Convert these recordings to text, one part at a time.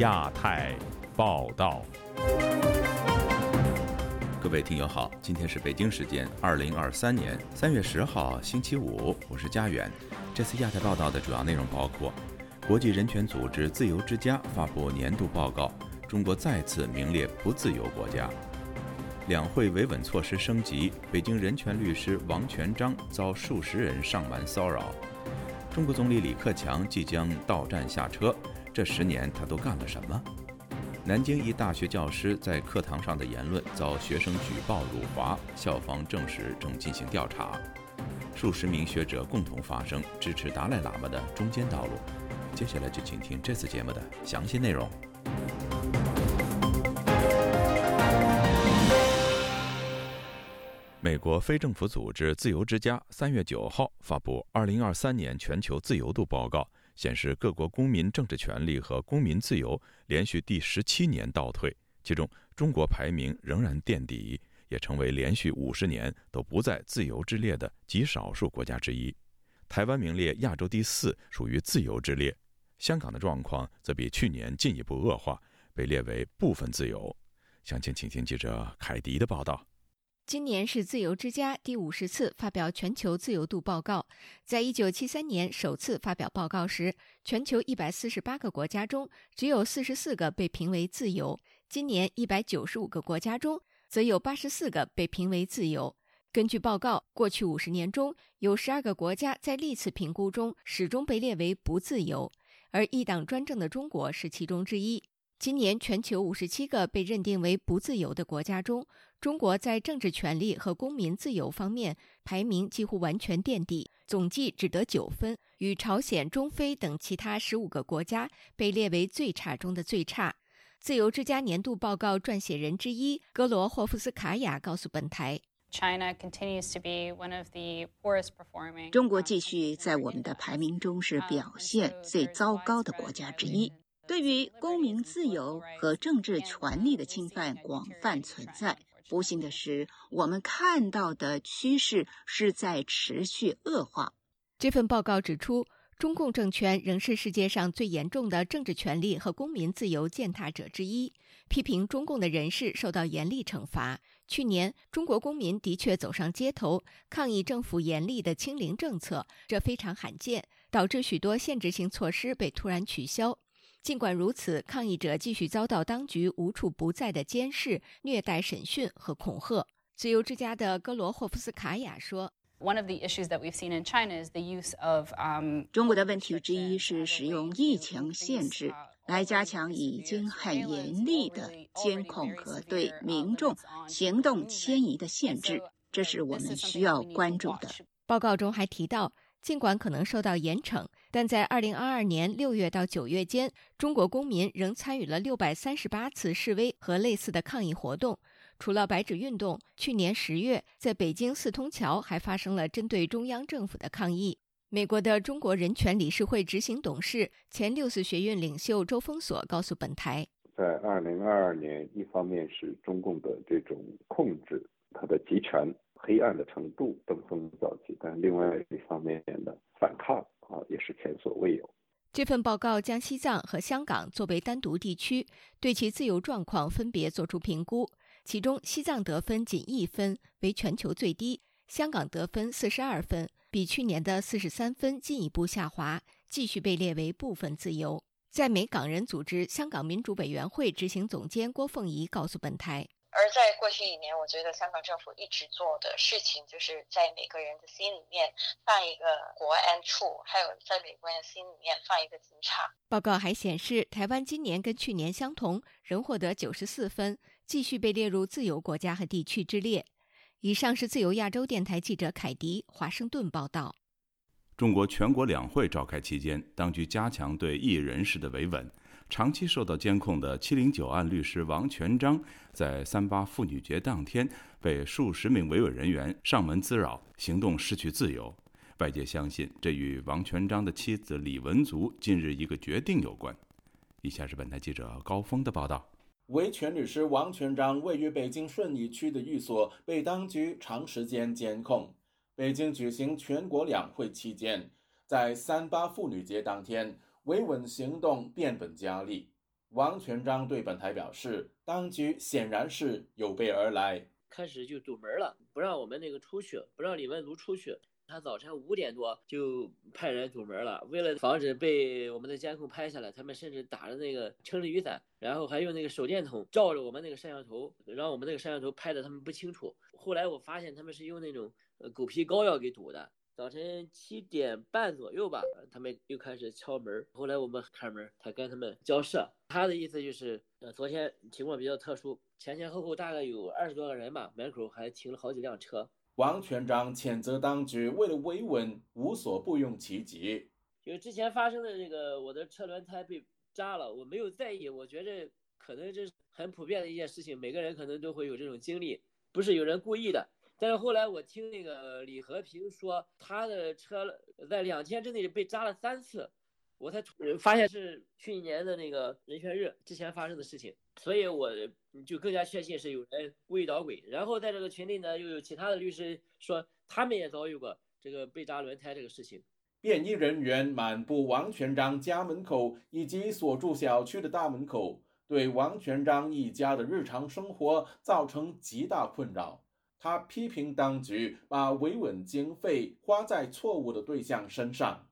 亚太报道。各位听友好，今天是北京时间二零二三年三月十号星期五，我是佳远。这次亚太报道的主要内容包括：国际人权组织自由之家发布年度报告，中国再次名列不自由国家；两会维稳措施升级，北京人权律师王全璋遭数十人上门骚扰；中国总理李克强即将到站下车，这十年他都干了什么？南京一大学教师在课堂上的言论遭学生举报辱华，校方证实正进行调查。数十名学者共同发声，支持达赖喇嘛的中间道路。接下来就请听这次节目的详细内容。美国非政府组织自由之家三月九号发布《二零二三年全球自由度报告》。显示各国公民政治权利和公民自由连续第十七年倒退，其中中国排名仍然垫底，也成为连续五十年都不在自由之列的极少数国家之一。台湾名列亚洲第四，属于自由之列。香港的状况则比去年进一步恶化，被列为部分自由。详情，请听记者凯迪的报道。今年是自由之家第五十次发表全球自由度报告。在一九七三年首次发表报告时，全球一百四十八个国家中只有四十四个被评为自由。今年一百九十五个国家中，则有八十四个被评为自由。根据报告，过去五十年中有十二个国家在历次评估中始终被列为不自由，而一党专政的中国是其中之一。今年全球五十七个被认定为不自由的国家中，中国在政治权利和公民自由方面排名几乎完全垫底，总计只得九分，与朝鲜、中非等其他十五个国家被列为最差中的最差。自由之家年度报告撰写人之一格罗霍夫斯卡娅告诉本台：“China continues to be one of the poorest performing。中国继续在我们的排名中是表现最糟糕的国家之一。”对于公民自由和政治权利的侵犯广泛存在。不幸的是，我们看到的趋势是在持续恶化。这份报告指出，中共政权仍是世界上最严重的政治权利和公民自由践踏者之一。批评中共的人士受到严厉惩罚。去年，中国公民的确走上街头抗议政府严厉的清零政策，这非常罕见，导致许多限制性措施被突然取消。尽管如此，抗议者继续遭到当局无处不在的监视、虐待、审讯和恐吓。自由之家的格罗霍夫斯卡娅说：“One of the issues that we've seen in China is the use of um 中国的问题之一是使用疫情限制来加强已经很严厉的监控和对民众行动迁移的限制，这是我们需要关注的。”报告中还提到。尽管可能受到严惩，但在2022年6月到9月间，中国公民仍参与了638次示威和类似的抗议活动。除了白纸运动，去年10月在北京四通桥还发生了针对中央政府的抗议。美国的中国人权理事会执行董事、前六四学院领袖周峰锁告诉本台：“在2022年，一方面是中共的这种控制，它的集权。”黑暗的程度登峰造极，但另外一方面，所未有。这份报告将西藏和香港作为单独地区，对其自由状况分别作出评估。其中，西藏得分仅一分，为全球最低；香港得分四十二分，比去年的四十三分进一步下滑，继续被列为部分自由。在美港人组织香港民主委员会执行总监郭凤仪告诉本台。而在过去一年，我觉得香港政府一直做的事情，就是在每个人的心里面放一个国安处，还有在每个人心里面放一个警察。报告还显示，台湾今年跟去年相同，仍获得九十四分，继续被列入自由国家和地区之列。以上是自由亚洲电台记者凯迪华盛顿报道。中国全国两会召开期间，当局加强对异议人士的维稳。长期受到监控的“七零九案”律师王全璋，在三八妇女节当天被数十名维稳人员上门滋扰，行动失去自由。外界相信，这与王全璋的妻子李文足近日一个决定有关。以下是本台记者高峰的报道：维权律师王全璋位于北京顺义区的寓所被当局长时间监控。北京举行全国两会期间，在三八妇女节当天。维稳行动变本加厉。王全章对本台表示，当局显然是有备而来，开始就堵门了，不让我们那个出去，不让李文足出去。他早晨五点多就派人堵门了，为了防止被我们的监控拍下来，他们甚至打着那个撑着雨伞，然后还用那个手电筒照着我们那个摄像头，让我们那个摄像头拍的他们不清楚。后来我发现他们是用那种呃狗皮膏药给堵的。早晨七点半左右吧，他们又开始敲门。后来我们开门，他跟他们交涉。他的意思就是，呃，昨天情况比较特殊，前前后后大概有二十多个人吧，门口还停了好几辆车。王全章谴责当局为了维稳无所不用其极。就之前发生的这个，我的车轮胎被扎了，我没有在意，我觉着可能这是很普遍的一件事情，每个人可能都会有这种经历，不是有人故意的。但是后来我听那个李和平说，他的车在两天之内被扎了三次。我才发现是去年的那个人权日之前发生的事情，所以我就更加确信是有人故意捣鬼。然后在这个群里呢，又有其他的律师说他们也遭遇过这个被扎轮胎这个事情。便衣人员满布王全章家门口以及所住小区的大门口，对王全章一家的日常生活造成极大困扰。他批评当局把维稳经费花在错误的对象身上。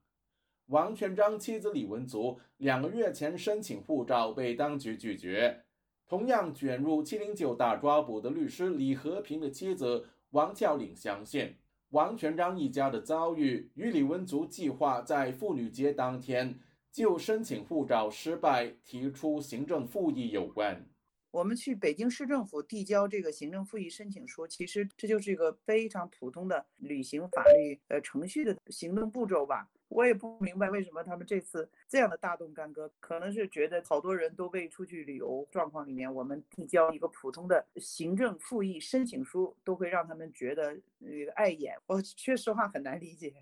王全章妻子李文足两个月前申请护照被当局拒绝。同样卷入“七零九”大抓捕的律师李和平的妻子王俏玲相信，王全章一家的遭遇与李文足计划在妇女节当天就申请护照失败提出行政复议有关。我们去北京市政府递交这个行政复议申请书，其实这就是一个非常普通的履行法律呃程序的行政步骤吧。我也不明白为什么他们这次这样的大动干戈，可能是觉得好多人都被出去旅游状况里面，我们递交一个普通的行政复议申请书，都会让他们觉得那个碍眼。我说实话很难理解。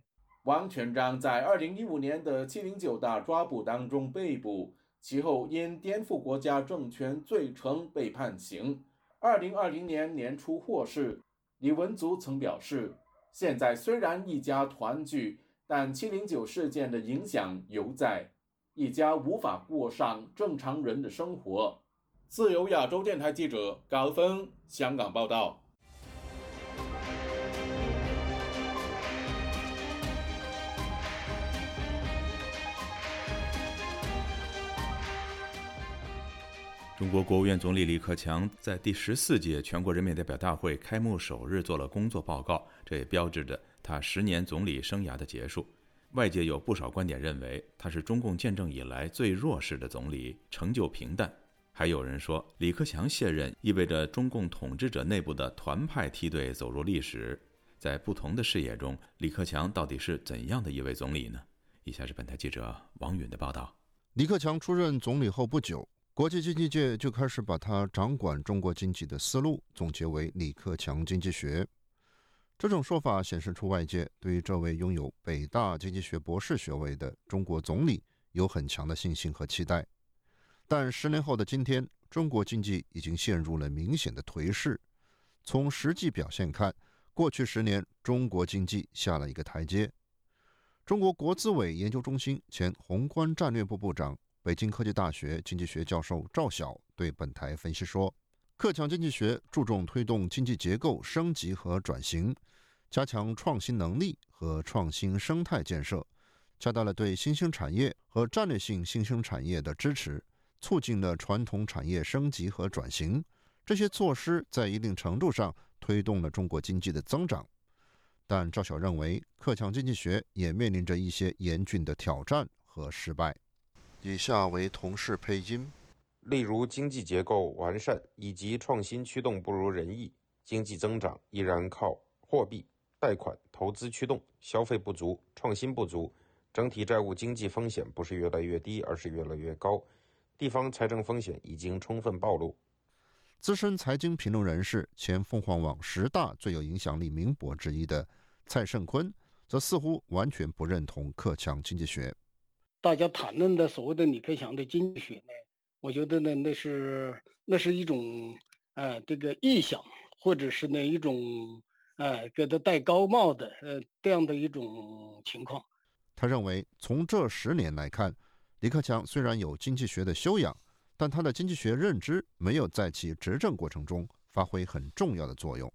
王全章在二零一五年的七零九大抓捕当中被捕，其后因颠覆国家政权罪成被判刑。二零二零年年初获释。李文足曾表示，现在虽然一家团聚。但七零九事件的影响犹在，一家无法过上正常人的生活。自由亚洲电台记者高峰香港报道。中国国务院总理李克强在第十四届全国人民代表大会开幕首日做了工作报告，这也标志着。他十年总理生涯的结束，外界有不少观点认为他是中共建政以来最弱势的总理，成就平淡。还有人说，李克强卸任意味着中共统治者内部的团派梯队走入历史。在不同的视野中，李克强到底是怎样的一位总理呢？以下是本台记者王允的报道。李克强出任总理后不久，国际经济界就开始把他掌管中国经济的思路总结为“李克强经济学”。这种说法显示出外界对于这位拥有北大经济学博士学位的中国总理有很强的信心和期待。但十年后的今天，中国经济已经陷入了明显的颓势。从实际表现看，过去十年中国经济下了一个台阶。中国国资委研究中心前宏观战略部部长、北京科技大学经济学教授赵晓对本台分析说。克强经济学注重推动经济结构升级和转型，加强创新能力和创新生态建设，加大了对新兴产业和战略性新兴产业的支持，促进了传统产业升级和转型。这些措施在一定程度上推动了中国经济的增长。但赵晓认为，克强经济学也面临着一些严峻的挑战和失败。以下为同事配音。例如，经济结构完善以及创新驱动不如人意，经济增长依然靠货币、贷款、投资驱动，消费不足，创新不足，整体债务经济风险不是越来越低，而是越来越高，地方财政风险已经充分暴露。资深财经评论人士、前凤凰网十大最有影响力名博之一的蔡胜坤，则似乎完全不认同克强经济学。大家谈论的所谓的李克强的经济学呢？我觉得呢，那是那是一种，呃，这个臆想，或者是那一种，呃，给他戴高帽的，呃，这样的一种情况。他认为，从这十年来看，李克强虽然有经济学的修养，但他的经济学认知没有在其执政过程中发挥很重要的作用。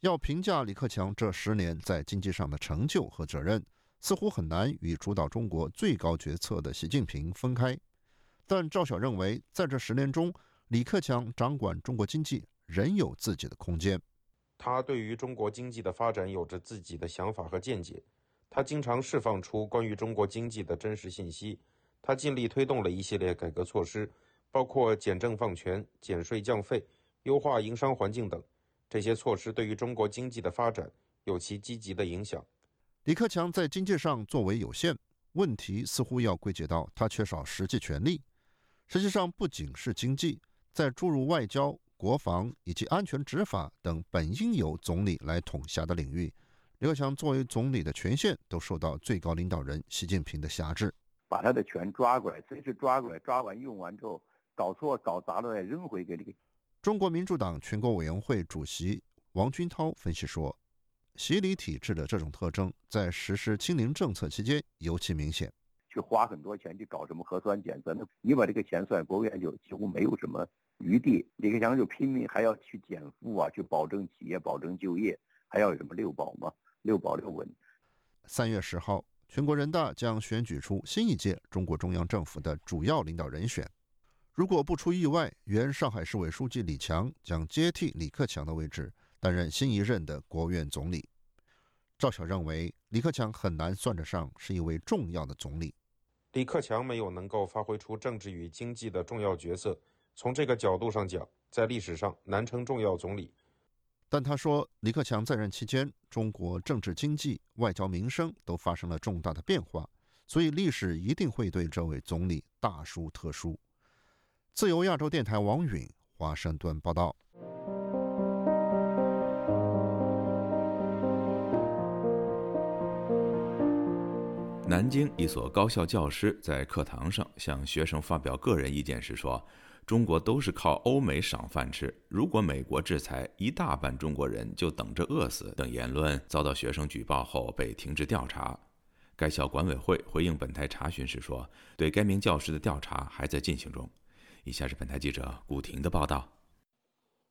要评价李克强这十年在经济上的成就和责任，似乎很难与主导中国最高决策的习近平分开。但赵晓认为，在这十年中，李克强掌管中国经济仍有自己的空间。他对于中国经济的发展有着自己的想法和见解。他经常释放出关于中国经济的真实信息。他尽力推动了一系列改革措施，包括减政放权、减税降费、优化营商环境等。这些措施对于中国经济的发展有其积极的影响。李克强在经济上作为有限，问题似乎要归结到他缺少实际权力。实际上，不仅是经济，在诸如外交、国防以及安全执法等本应由总理来统辖的领域，李克强作为总理的权限都受到最高领导人习近平的辖制。把他的权抓过来，随时抓过来，抓完用完之后，搞错搞砸了再扔回给你。中国民主党全国委员会主席王军涛分析说。习礼体制的这种特征，在实施清零政策期间尤其明显。去花很多钱去搞什么核酸检测，那你把这个钱算，国务院就几乎没有什么余地。李克强就拼命还要去减负啊，去保证企业、保证就业，还要有什么六保嘛？六保六稳。三月十号，全国人大将选举出新一届中国中央政府的主要领导人选。如果不出意外，原上海市委书记李强将接替李克强的位置。担任新一任的国务院总理，赵晓认为李克强很难算得上是一位重要的总理。李克强没有能够发挥出政治与经济的重要角色，从这个角度上讲，在历史上难称重要总理。但他说，李克强在任期间，中国政治、经济、外交、民生都发生了重大的变化，所以历史一定会对这位总理大书特书。自由亚洲电台王允华盛顿报道。南京一所高校教师在课堂上向学生发表个人意见时说：“中国都是靠欧美赏饭吃，如果美国制裁，一大半中国人就等着饿死。”等言论遭到学生举报后被停职调查。该校管委会回应本台查询时说：“对该名教师的调查还在进行中。”以下是本台记者古婷的报道。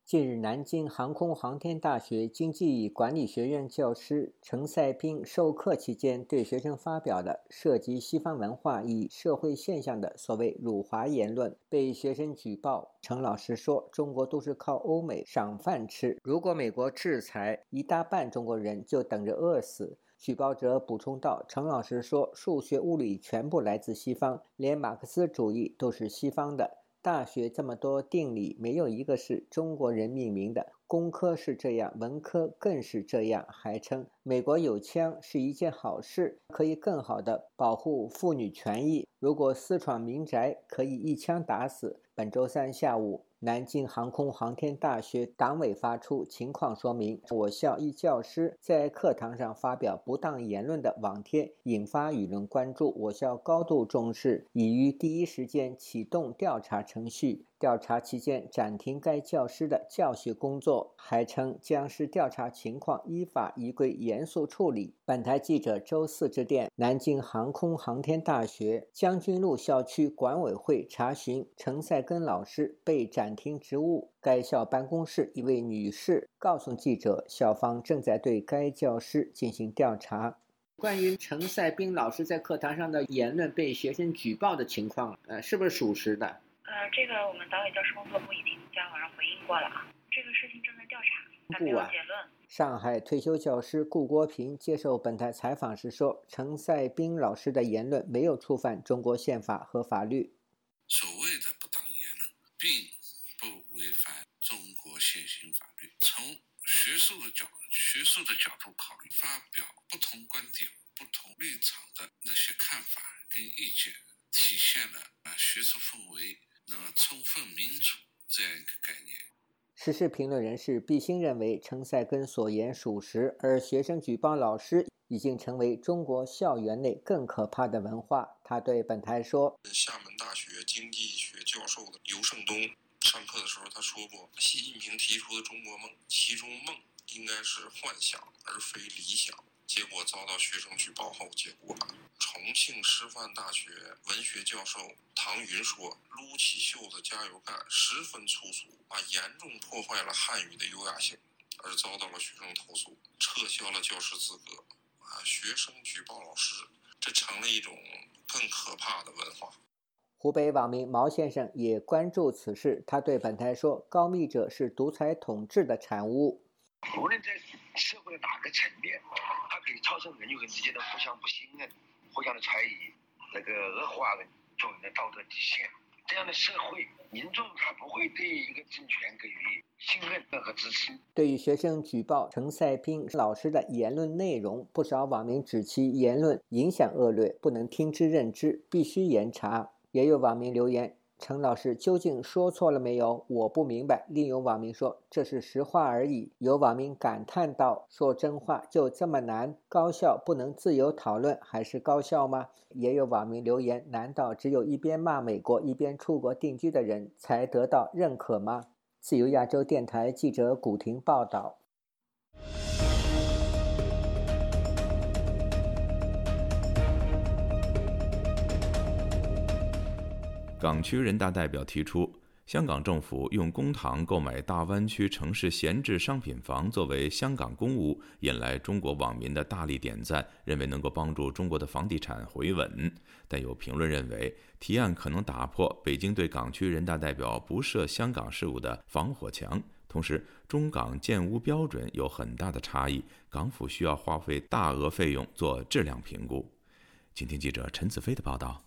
近日，南京航空航天大学经济与管理学院教师陈赛斌授课期间对学生发表的涉及西方文化与社会现象的所谓辱华言论，被学生举报。陈老师说：“中国都是靠欧美赏饭吃，如果美国制裁，一大半中国人就等着饿死。”举报者补充道：“陈老师说，数学、物理全部来自西方，连马克思主义都是西方的。”大学这么多定理，没有一个是中国人命名的。工科是这样，文科更是这样。还称美国有枪是一件好事，可以更好的保护妇女权益。如果私闯民宅，可以一枪打死。本周三下午。南京航空航天大学党委发出情况说明：我校一教师在课堂上发表不当言论的网帖引发舆论关注，我校高度重视，已于第一时间启动调查程序。调查期间暂停该教师的教学工作，还称将视调查情况依法依规严肃处理。本台记者周四致电南京航空航天大学将军路校区管委会查询陈赛根老师被暂停职务，该校办公室一位女士告诉记者，校方正在对该教师进行调查。关于陈赛斌老师在课堂上的言论被学生举报的情况，呃，是不是属实的？呃，这个我们党委教师工作部已经今天晚上回应过了啊，这个事情正在调查，还没有结论。上海退休教师顾国平接受本台采访时说：“陈赛斌老师的言论没有触犯中国宪法和法律。所谓的不当言论，并不违反中国现行法律。从学术的角学术的角度考虑，发表不同观点、不同立场的那些看法跟意见，体现了啊学术氛围。”那么，充分民主这样一个概念。时事评论人士毕兴认为，陈赛根所言属实，而学生举报老师已经成为中国校园内更可怕的文化。他对本台说：“厦门大学经济学教授的尤胜东上课的时候，他说过，习近平提出的中国梦，其中梦应该是幻想而非理想。结果遭到学生举报后，结果超重庆师范大学文学教授唐云说：“撸起袖子加油干，十分粗俗，啊，严重破坏了汉语的优雅性，而遭到了学生投诉，撤销了教师资格，啊，学生举报老师，这成了一种更可怕的文化。”湖北网民毛先生也关注此事，他对本台说：“高密者是独裁统治的产物。无论在社会的哪个层面，它可以造成人与人之间的互相不信任、互相的猜疑，那个恶化了做人的道德底线。这样的社会，民众他不会对一个政权给予信任和支持。”对于学生举报陈赛斌老师的言论内容，不少网民指其言论影响恶劣，不能听之任之，必须严查。也有网民留言。陈老师究竟说错了没有？我不明白。另有网民说这是实话而已。有网民感叹道：“说真话就这么难？高校不能自由讨论，还是高校吗？”也有网民留言：“难道只有一边骂美国，一边出国定居的人才得到认可吗？”自由亚洲电台记者古婷报道。港区人大代表提出，香港政府用公帑购买大湾区城市闲置商品房作为香港公屋，引来中国网民的大力点赞，认为能够帮助中国的房地产回稳。但有评论认为，提案可能打破北京对港区人大代表不涉香港事务的防火墙。同时，中港建屋标准有很大的差异，港府需要花费大额费用做质量评估。请听记者陈子飞的报道。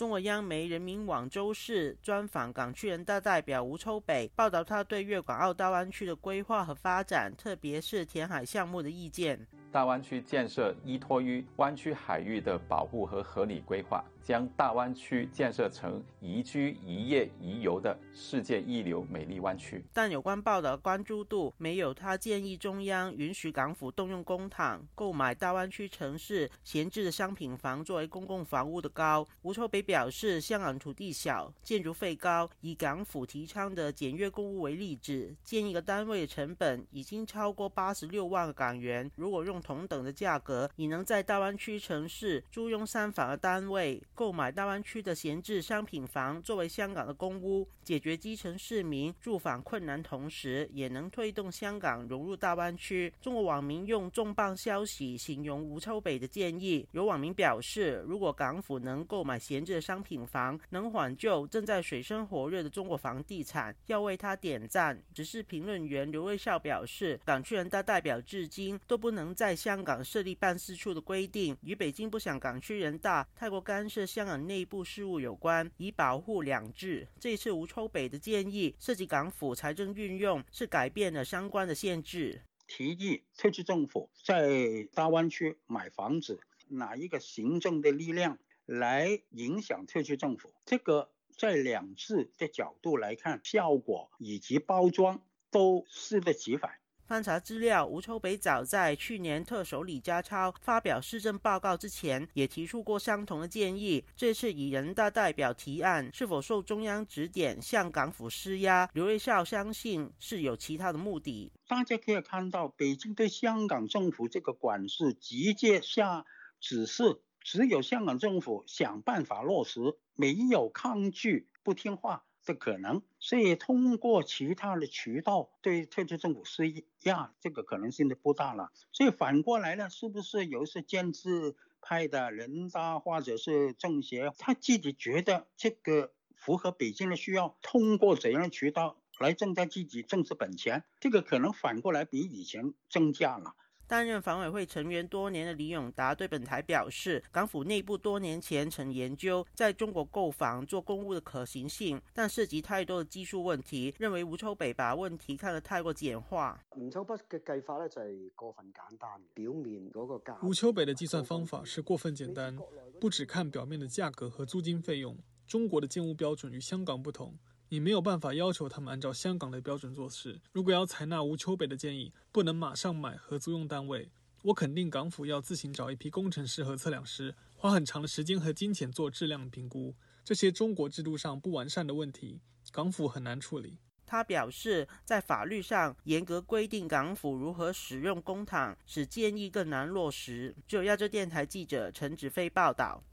中国央媒人民网周四专访港区人大代表吴秋北，报道他对粤港澳大湾区的规划和发展，特别是填海项目的意见。大湾区建设依托于湾区海域的保护和合理规划，将大湾区建设成宜居、宜业、宜游的世界一流美丽湾区。但有关报道关注度没有他建议中央允许港府动用公帑购买大湾区城市闲置的商品房作为公共房屋的高。吴秋北表示，香港土地小，建筑费高，以港府提倡的简约公屋为例子，建一个单位的成本已经超过八十六万港元。如果用同等的价格，你能在大湾区城市租用三房的单位，购买大湾区的闲置商品房作为香港的公屋，解决基层市民住房困难，同时也能推动香港融入大湾区。中国网民用“重磅消息”形容吴秋北的建议。有网民表示，如果港府能购买闲置的商品房，能挽救正在水深火热的中国房地产，要为他点赞。只是评论员刘瑞孝表示，港区人大代表至今都不能在。香港设立办事处的规定与北京不想港区人大太过干涉香港内部事务有关，以保护两制。这一次吴秋北的建议涉及港府财政运用，是改变了相关的限制。提议特区政府在大湾区买房子，哪一个行政的力量来影响特区政府？这个在两制的角度来看，效果以及包装都适得其反。翻查资料，吴秋北早在去年特首李家超发表市政报告之前，也提出过相同的建议。这次以人大代表提案，是否受中央指点向港府施压？刘瑞孝相信是有其他的目的。大家可以看到，北京对香港政府这个管事直接下指示，只有香港政府想办法落实，没有抗拒不听话。的可能，所以通过其他的渠道对特区政府施压，这个可能性就不大了。所以反过来呢，是不是有一些建制派的人大或者是政协，他自己觉得这个符合北京的需要，通过怎样的渠道来增加自己政治本钱，这个可能反过来比以前增加了。担任房委会成员多年的李永达对本台表示，港府内部多年前曾研究在中国购房做公务的可行性，但涉及太多的技术问题，认为吴秋北把问题看得太过简化。吴秋北嘅计法咧就系过分简单，表面嗰个价。吴秋北的计算方法是过分简单，不只看表面的价格和租金费用。中国的建屋标准与香港不同。你没有办法要求他们按照香港的标准做事。如果要采纳吴秋北的建议，不能马上买和租用单位。我肯定港府要自行找一批工程师和测量师，花很长的时间和金钱做质量评估。这些中国制度上不完善的问题，港府很难处理。他表示，在法律上严格规定港府如何使用公帑，使建议更难落实。就亚洲电台记者陈子飞报道。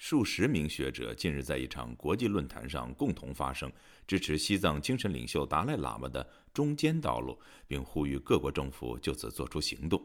数十名学者近日在一场国际论坛上共同发声，支持西藏精神领袖达赖喇嘛的中间道路，并呼吁各国政府就此做出行动。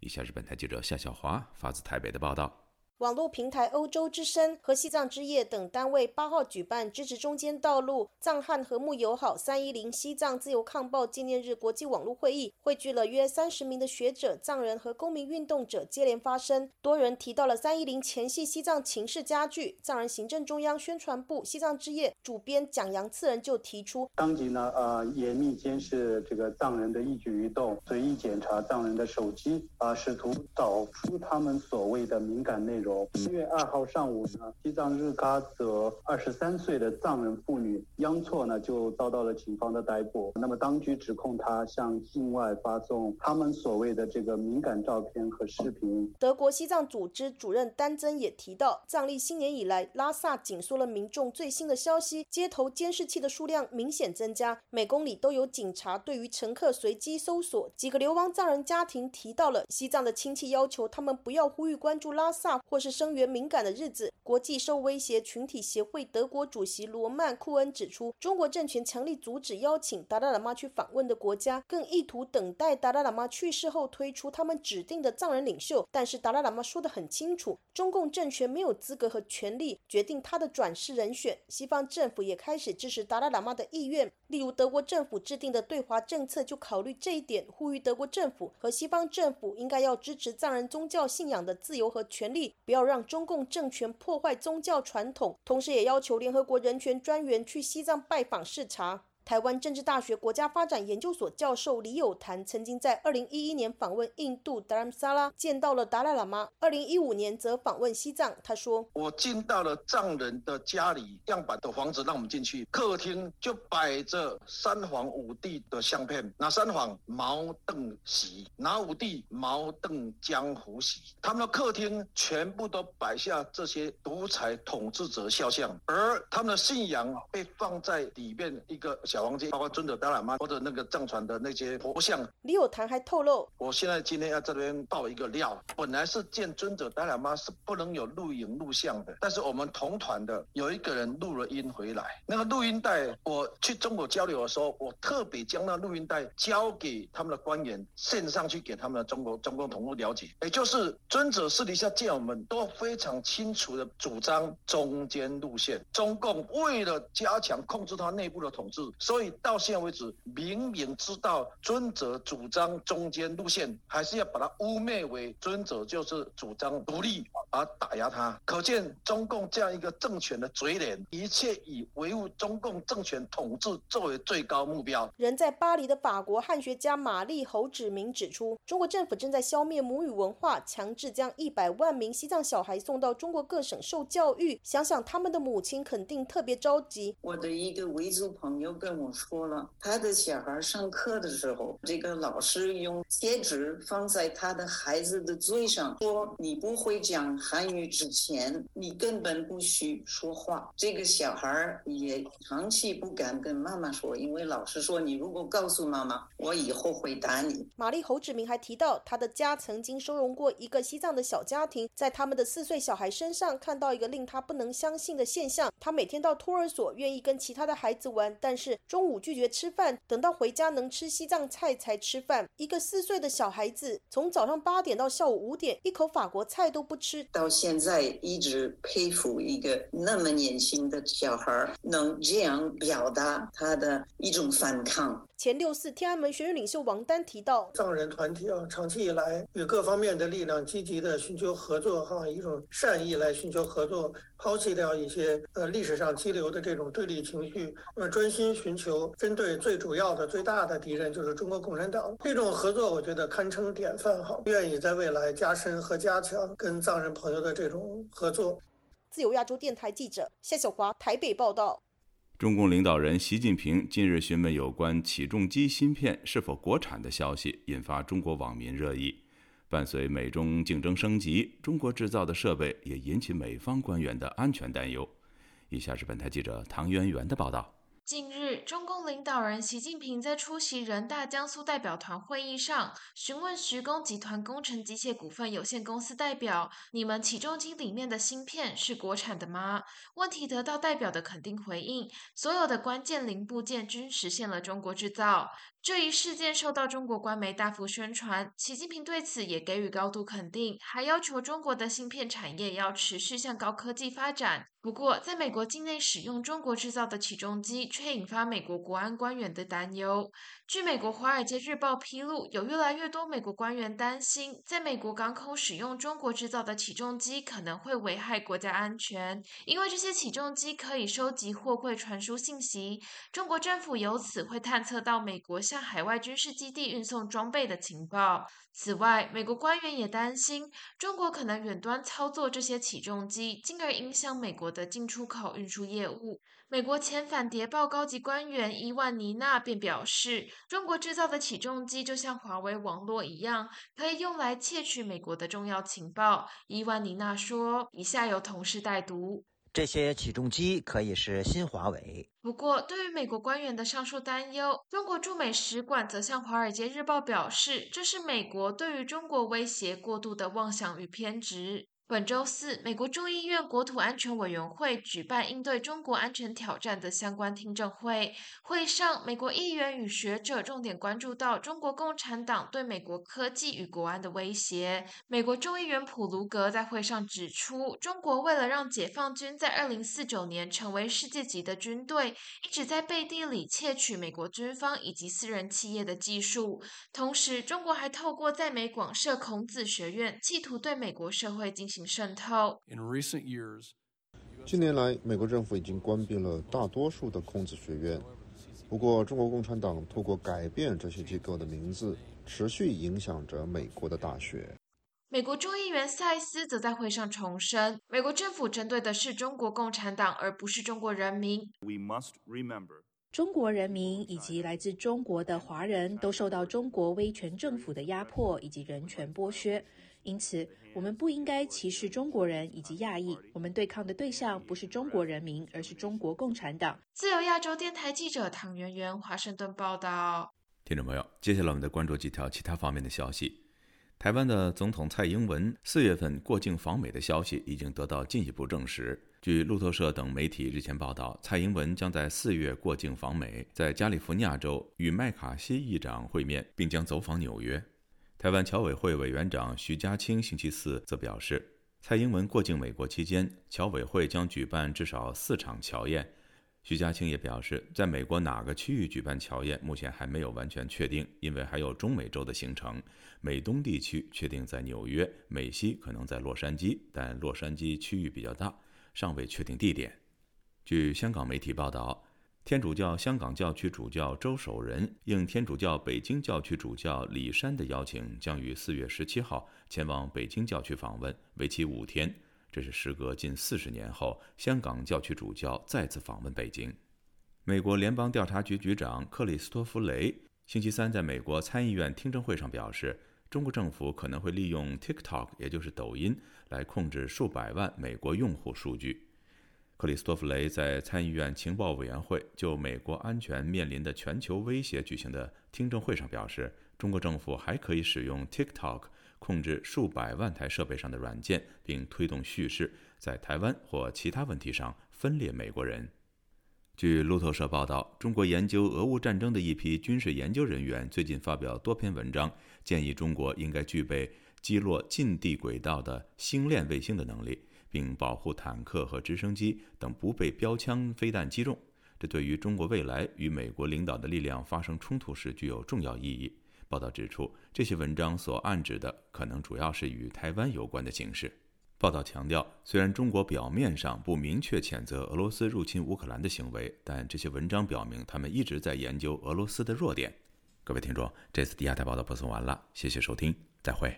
以下是本台记者夏小华发自台北的报道。网络平台欧洲之声和西藏之夜等单位八号举办支持中间道路、藏汉和睦友好三一零西藏自由抗暴纪念日国际网络会议，汇聚了约三十名的学者、藏人和公民运动者接连发声。多人提到了三一零前夕西藏情势加剧。藏人行政中央宣传部西藏之夜主编蒋扬次人就提出，当即呢，呃，严密监视这个藏人的一举一动，随意检查藏人的手机，啊，试图找出他们所谓的敏感内容。四月二号上午呢，西藏日喀则二十三岁的藏人妇女央措呢就遭到了警方的逮捕。那么当局指控她向境外发送他们所谓的这个敏感照片和视频。德国西藏组织主任丹增也提到，藏历新年以来，拉萨紧缩了民众最新的消息，街头监视器的数量明显增加，每公里都有警察对于乘客随机搜索。几个流亡藏人家庭提到了西藏的亲戚要求他们不要呼吁关注拉萨或。或是声援敏感的日子。国际受威胁群体协会德国主席罗曼·库恩指出，中国政权强力阻止邀请达赖喇嘛去访问的国家，更意图等待达赖喇嘛去世后推出他们指定的藏人领袖。但是达赖喇嘛说得很清楚，中共政权没有资格和权利决定他的转世人选。西方政府也开始支持达赖喇嘛的意愿，例如德国政府制定的对华政策就考虑这一点，呼吁德国政府和西方政府应该要支持藏人宗教信仰的自由和权利。不要让中共政权破坏宗教传统，同时也要求联合国人权专员去西藏拜访视察。台湾政治大学国家发展研究所教授李友谈曾经在二零一一年访问印度达兰萨拉，见到了达赖喇嘛。二零一五年则访问西藏。他说：“我进到了藏人的家里，样板的房子让我们进去，客厅就摆着三皇五帝的相片。哪三皇？毛邓习。哪五帝？毛邓江湖习。他们的客厅全部都摆下这些独裁统治者肖像，而他们的信仰被放在里面一个。”小黄金，包括尊者达赖嘛或者那个藏传的那些佛像。李有堂还透露，我现在今天要这边爆一个料，本来是见尊者达赖嘛是不能有录影录像的，但是我们同团的有一个人录了音回来，那个录音带我去中国交流的时候，我特别将那录音带交给他们的官员，献上去给他们的中国中共同路了解。也就是尊者私底下见我们都非常清楚的主张中间路线，中共为了加强控制他内部的统治。所以到现在为止，明明知道尊者主张中间路线，还是要把它污蔑为尊者就是主张独立。而打压他。可见中共这样一个政权的嘴脸，一切以维护中共政权统治作为最高目标。人在巴黎的法国汉学家玛丽侯志明指出，中国政府正在消灭母语文化，强制将一百万名西藏小孩送到中国各省受教育。想想他们的母亲肯定特别着急。我的一个维族朋友跟我说了，他的小孩上课的时候，这个老师用贴纸放在他的孩子的嘴上，说：“你不会讲汉语之前，你根本不许说话。”这个小孩也长期不敢跟妈妈说，因为老师说：“你如果告诉妈妈，我以后会打你。”玛丽侯志明还提到，他的家曾经收容过一个西藏的小家庭，在他们的四岁小孩身上看到一个令他不能相信的现象：他每天到托儿所，愿意跟其他的孩子玩，但是中午。拒绝吃饭，等到回家能吃西藏菜才吃饭。一个四岁的小孩子，从早上八点到下午五点，一口法国菜都不吃。到现在一直佩服一个那么年轻的小孩能这样表达他的一种反抗。前六四天安门学院领袖王丹提到，藏人团体啊，长期以来与各方面的力量积极的寻求合作，哈，一种善意来寻求合作，抛弃掉一些呃历史上激流的这种对立情绪，呃，专心寻求针对最主要的、最大的敌人就是中国共产党。这种合作，我觉得堪称典范，哈，愿意在未来加深和加强跟藏人朋友的这种合作。自由亚洲电台记者夏小华台北报道。中共领导人习近平近日询问有关起重机芯片是否国产的消息，引发中国网民热议。伴随美中竞争升级，中国制造的设备也引起美方官员的安全担忧。以下是本台记者唐媛媛的报道。近日，中共领导人习近平在出席人大江苏代表团会议上，询问徐工集团工程机械股份有限公司代表：“你们起重机里面的芯片是国产的吗？”问题得到代表的肯定回应，所有的关键零部件均实现了中国制造。这一事件受到中国官媒大幅宣传，习近平对此也给予高度肯定，还要求中国的芯片产业要持续向高科技发展。不过，在美国境内使用中国制造的起重机，却引发美国国安官员的担忧。据美国《华尔街日报》披露，有越来越多美国官员担心，在美国港口使用中国制造的起重机可能会危害国家安全，因为这些起重机可以收集货柜传输信息，中国政府由此会探测到美国向海外军事基地运送装备的情报。此外，美国官员也担心，中国可能远端操作这些起重机，进而影响美国的进出口运输业务。美国前反谍报高级官员伊万尼娜便表示，中国制造的起重机就像华为网络一样，可以用来窃取美国的重要情报。伊万尼娜说：“以下由同事代读。”这些起重机可以是新华为。不过，对于美国官员的上述担忧，中国驻美使馆则向《华尔街日报》表示，这是美国对于中国威胁过度的妄想与偏执。本周四，美国众议院国土安全委员会举办应对中国安全挑战的相关听证会。会上，美国议员与学者重点关注到中国共产党对美国科技与国安的威胁。美国众议员普卢格在会上指出，中国为了让解放军在二零四九年成为世界级的军队，一直在背地里窃取美国军方以及私人企业的技术。同时，中国还透过在美广设孔子学院，企图对美国社会进行。渗透。近年来，美国政府已经关闭了大多数的孔子学院。不过，中国共产党透过改变这些机构的名字，持续影响着美国的大学。美国众议员塞斯则在会上重申，美国政府针对的是中国共产党，而不是中国人民。中国人民以及来自中国的华人都受到中国威权政府的压迫以及人权剥削。因此，我们不应该歧视中国人以及亚裔。我们对抗的对象不是中国人民，而是中国共产党。自由亚洲电台记者唐媛媛，华盛顿报道。听众朋友，接下来我们再关注几条其他方面的消息。台湾的总统蔡英文四月份过境访美的消息已经得到进一步证实。据路透社等媒体日前报道，蔡英文将在四月过境访美，在加利福尼亚州与麦卡锡议长会面，并将走访纽约。台湾侨委会委员长徐家清星期四则表示，蔡英文过境美国期间，侨委会将举办至少四场侨宴。徐家清也表示，在美国哪个区域举办侨宴，目前还没有完全确定，因为还有中美洲的行程。美东地区确定在纽约，美西可能在洛杉矶，但洛杉矶区域比较大，尚未确定地点。据香港媒体报道。天主教香港教区主教周守仁应天主教北京教区主教李山的邀请，将于四月十七号前往北京教区访问，为期五天。这是时隔近四十年后，香港教区主教再次访问北京。美国联邦调查局局长克里斯托弗雷星期三在美国参议院听证会上表示，中国政府可能会利用 TikTok，也就是抖音，来控制数百万美国用户数据。克里斯托弗雷在参议院情报委员会就美国安全面临的全球威胁举行的听证会上表示，中国政府还可以使用 TikTok 控制数百万台设备上的软件，并推动叙事，在台湾或其他问题上分裂美国人。据路透社报道，中国研究俄乌战争的一批军事研究人员最近发表多篇文章，建议中国应该具备击落近地轨道的星链卫星的能力。并保护坦克和直升机等不被标枪飞弹击中，这对于中国未来与美国领导的力量发生冲突时具有重要意义。报道指出，这些文章所暗指的可能主要是与台湾有关的形势。报道强调，虽然中国表面上不明确谴责俄罗斯入侵乌克兰的行为，但这些文章表明他们一直在研究俄罗斯的弱点。各位听众，这次第二台报道播送完了，谢谢收听，再会。